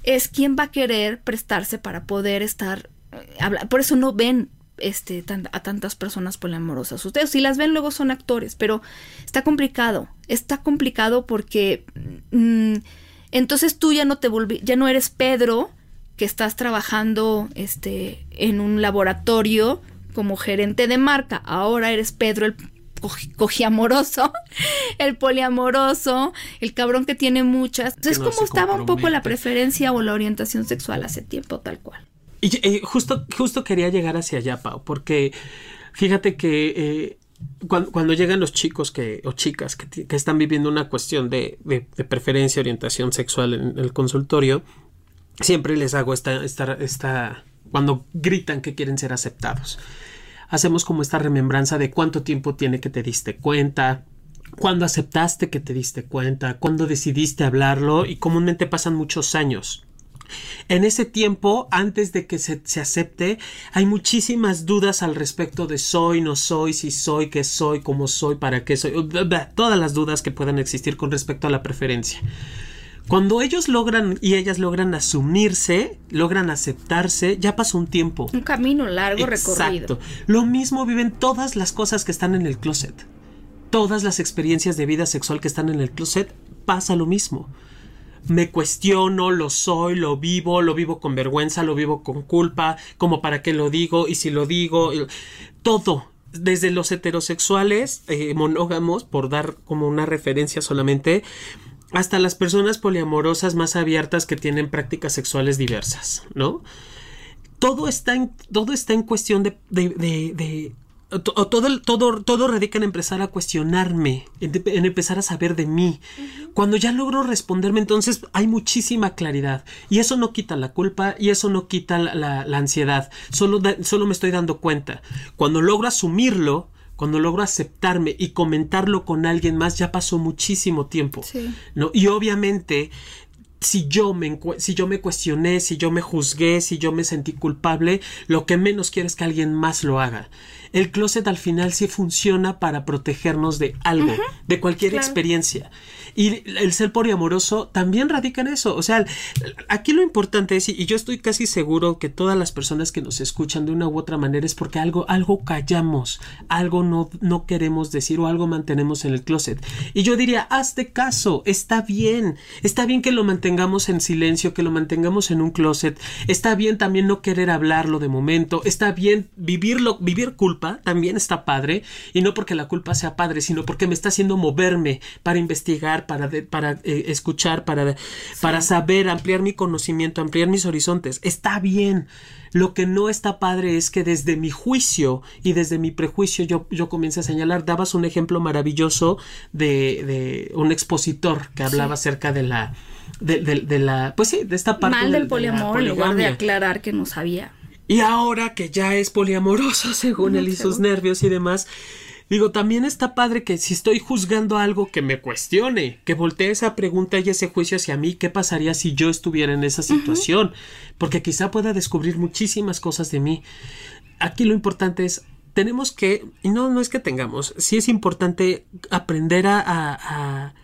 es quién va a querer prestarse para poder estar, eh, hablar. Por eso no ven este, a tantas personas poliamorosas. Ustedes si las ven luego son actores, pero está complicado. Está complicado porque mmm, entonces tú ya no te volví, ya no eres Pedro que estás trabajando este, en un laboratorio como gerente de marca. Ahora eres Pedro el cogiamoroso, el poliamoroso, el cabrón que tiene muchas. Entonces, no como estaba un poco la preferencia o la orientación sexual hace tiempo, tal cual. Y eh, justo, justo quería llegar hacia allá, Pau, porque fíjate que eh, cuando, cuando, llegan los chicos que, o chicas que, que están viviendo una cuestión de, de, de preferencia, orientación sexual en el consultorio, siempre les hago esta, esta, esta, cuando gritan que quieren ser aceptados. Hacemos como esta remembranza de cuánto tiempo tiene que te diste cuenta, cuándo aceptaste que te diste cuenta, cuándo decidiste hablarlo y comúnmente pasan muchos años. En ese tiempo, antes de que se, se, acepte, hay muchísimas dudas al respecto de soy, no soy, si soy, qué soy, cómo soy, para qué soy, todas las dudas que puedan existir con respecto a la preferencia. Cuando ellos logran y ellas logran asumirse, logran aceptarse, ya pasó un tiempo. Un camino largo Exacto. recorrido. Lo mismo viven todas las cosas que están en el closet. Todas las experiencias de vida sexual que están en el closet, pasa lo mismo. Me cuestiono, lo soy, lo vivo, lo vivo con vergüenza, lo vivo con culpa, como para qué lo digo y si lo digo, todo, desde los heterosexuales eh, monógamos, por dar como una referencia solamente, hasta las personas poliamorosas más abiertas que tienen prácticas sexuales diversas, ¿no? todo está en, todo está en cuestión de, de, de, todo, todo, todo radica en empezar a cuestionarme, en, empezar a saber de mí. Cuando ya logro responderme, entonces hay muchísima claridad. Y eso no quita la culpa y eso no quita la, ansiedad. Solo, solo me estoy dando cuenta. Cuando logro asumirlo, cuando logro aceptarme y comentarlo con alguien más, ya pasó muchísimo tiempo. ¿no? Y obviamente si yo, me, si yo me cuestioné, si yo me juzgué, si yo me sentí culpable, lo que menos quiero es que alguien más lo haga el closet al final sí funciona para protegernos de algo, de cualquier experiencia. Y el ser poliamoroso también radica en eso. O sea, aquí lo importante es, y yo estoy casi seguro que todas las personas que nos escuchan de una u otra manera es porque algo, algo callamos, algo no, no queremos decir o algo mantenemos en el closet. Y yo diría, hazte caso, está bien, está bien que lo mantengamos en silencio, que lo mantengamos en un closet, está bien también no querer hablarlo de momento, está bien vivirlo, vivir culpa, también está padre, y no porque la culpa sea padre, sino porque me está haciendo moverme para investigar, para, para eh, escuchar, para, para saber, ampliar mi conocimiento, ampliar mis horizontes. Está bien. Lo que no está padre es que desde mi juicio y desde mi prejuicio yo, yo comience a señalar. Dabas un ejemplo maravilloso de, de un expositor que hablaba acerca de la, de, la, pues sí, de esta parte. Mal del poliamor en lugar de aclarar que no sabía. Y ahora que ya es poliamoroso, según él y sus nervios y demás, Digo, también está padre que si estoy juzgando algo que me cuestione, que voltee esa pregunta y ese juicio hacia mí, ¿qué pasaría si yo estuviera en esa situación? Porque quizá pueda descubrir muchísimas cosas de mí. Aquí lo importante es, tenemos que, y no, no es que tengamos, sí es importante aprender a, a, a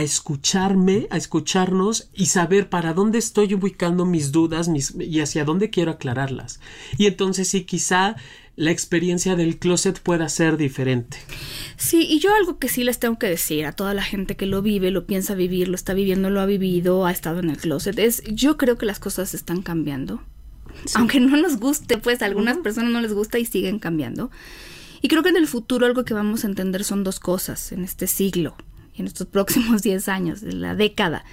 escucharme, a escucharnos y saber para dónde estoy ubicando mis dudas mis, y hacia dónde quiero aclararlas. Y entonces sí, quizá la experiencia del closet pueda ser diferente. Sí, y yo algo que sí les tengo que decir a toda la gente que lo vive, lo piensa vivir, lo está viviendo, lo ha vivido, ha estado en el closet, es yo creo que las cosas están cambiando. Aunque no nos guste, pues a algunas personas no les gusta y siguen cambiando. Y creo que en el futuro algo que vamos a entender son dos cosas en este siglo en estos próximos 10 años, de la década.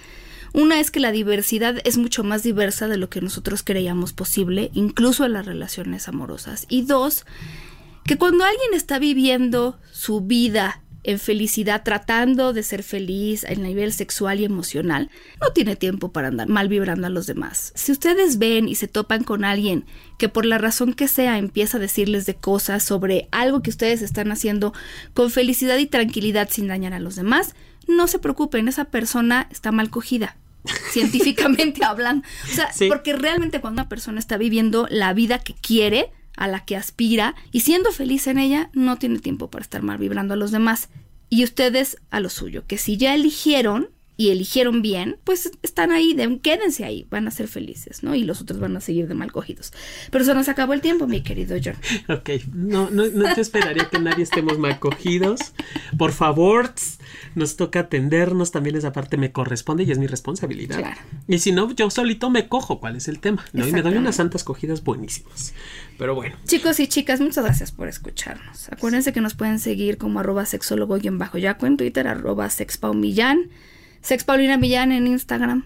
Una es que la diversidad es mucho más diversa de lo que nosotros creíamos posible, incluso en las relaciones amorosas. Y dos, que cuando alguien está viviendo su vida en felicidad, tratando de ser feliz a nivel sexual y emocional, no tiene tiempo para andar mal vibrando a los demás. Si ustedes ven y se topan con alguien que por la razón que sea empieza a decirles de cosas sobre algo que ustedes están haciendo con felicidad y tranquilidad sin dañar a los demás, no se preocupen, esa persona está mal cogida. científicamente hablando. O sea, porque realmente cuando una persona está viviendo la vida que quiere, a la que aspira, y siendo feliz en ella, no tiene tiempo para estar mal vibrando a los demás. Y ustedes a lo suyo, que si ya eligieron, y eligieron bien, pues están ahí, quédense ahí, van a ser felices, ¿no? Y los otros van a seguir de mal cogidos. Pero se nos acabó el tiempo, mi querido John. Ok, no, no, no te esperaría que nadie estemos mal cogidos. Por favor, nos toca atendernos, también esa parte me corresponde y es mi responsabilidad. Claro. Y si no, yo solito me cojo, ¿cuál es el tema? ¿no? Y me doy unas santas cogidas buenísimas. Pero bueno. Chicos y chicas, muchas gracias por escucharnos. Acuérdense que nos pueden seguir como arroba sexólogo-yaco en Twitter, arroba sexpaumillán. Sex Paulina Millán en Instagram.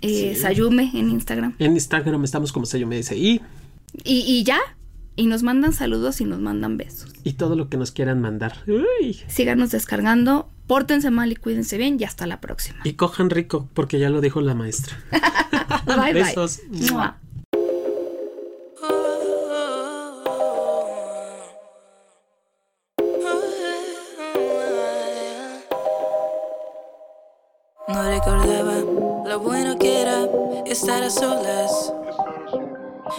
Eh, Sayume en Instagram. En Instagram estamos como Sayume Y, y ya. Y nos mandan saludos y nos mandan besos. Y todo lo que nos quieran mandar. Síganos descargando. Pórtense mal y cuídense bien. Y hasta la próxima. Y cojan rico, porque ya lo dijo la maestra. bye, Besos. estar solas,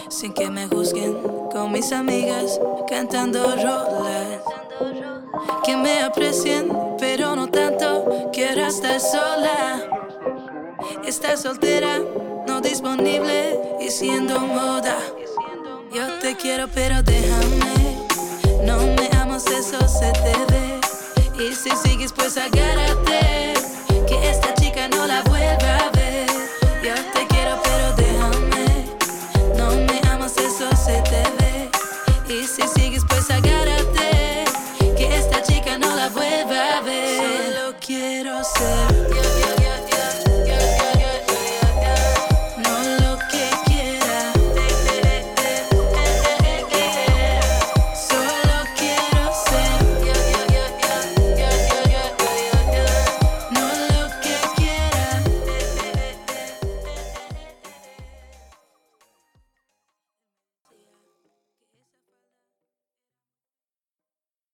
sin que me juzguen con mis amigas cantando rolas. Que me aprecien, pero no tanto, quiero estar sola. Estar soltera, no disponible y siendo moda. Yo te quiero, pero déjame. No me amas, eso se te ve. Y si sigues, pues agárrate. Que esta chica no la vuelva a ver. Yo te quiero, E se sigues, pois sagrada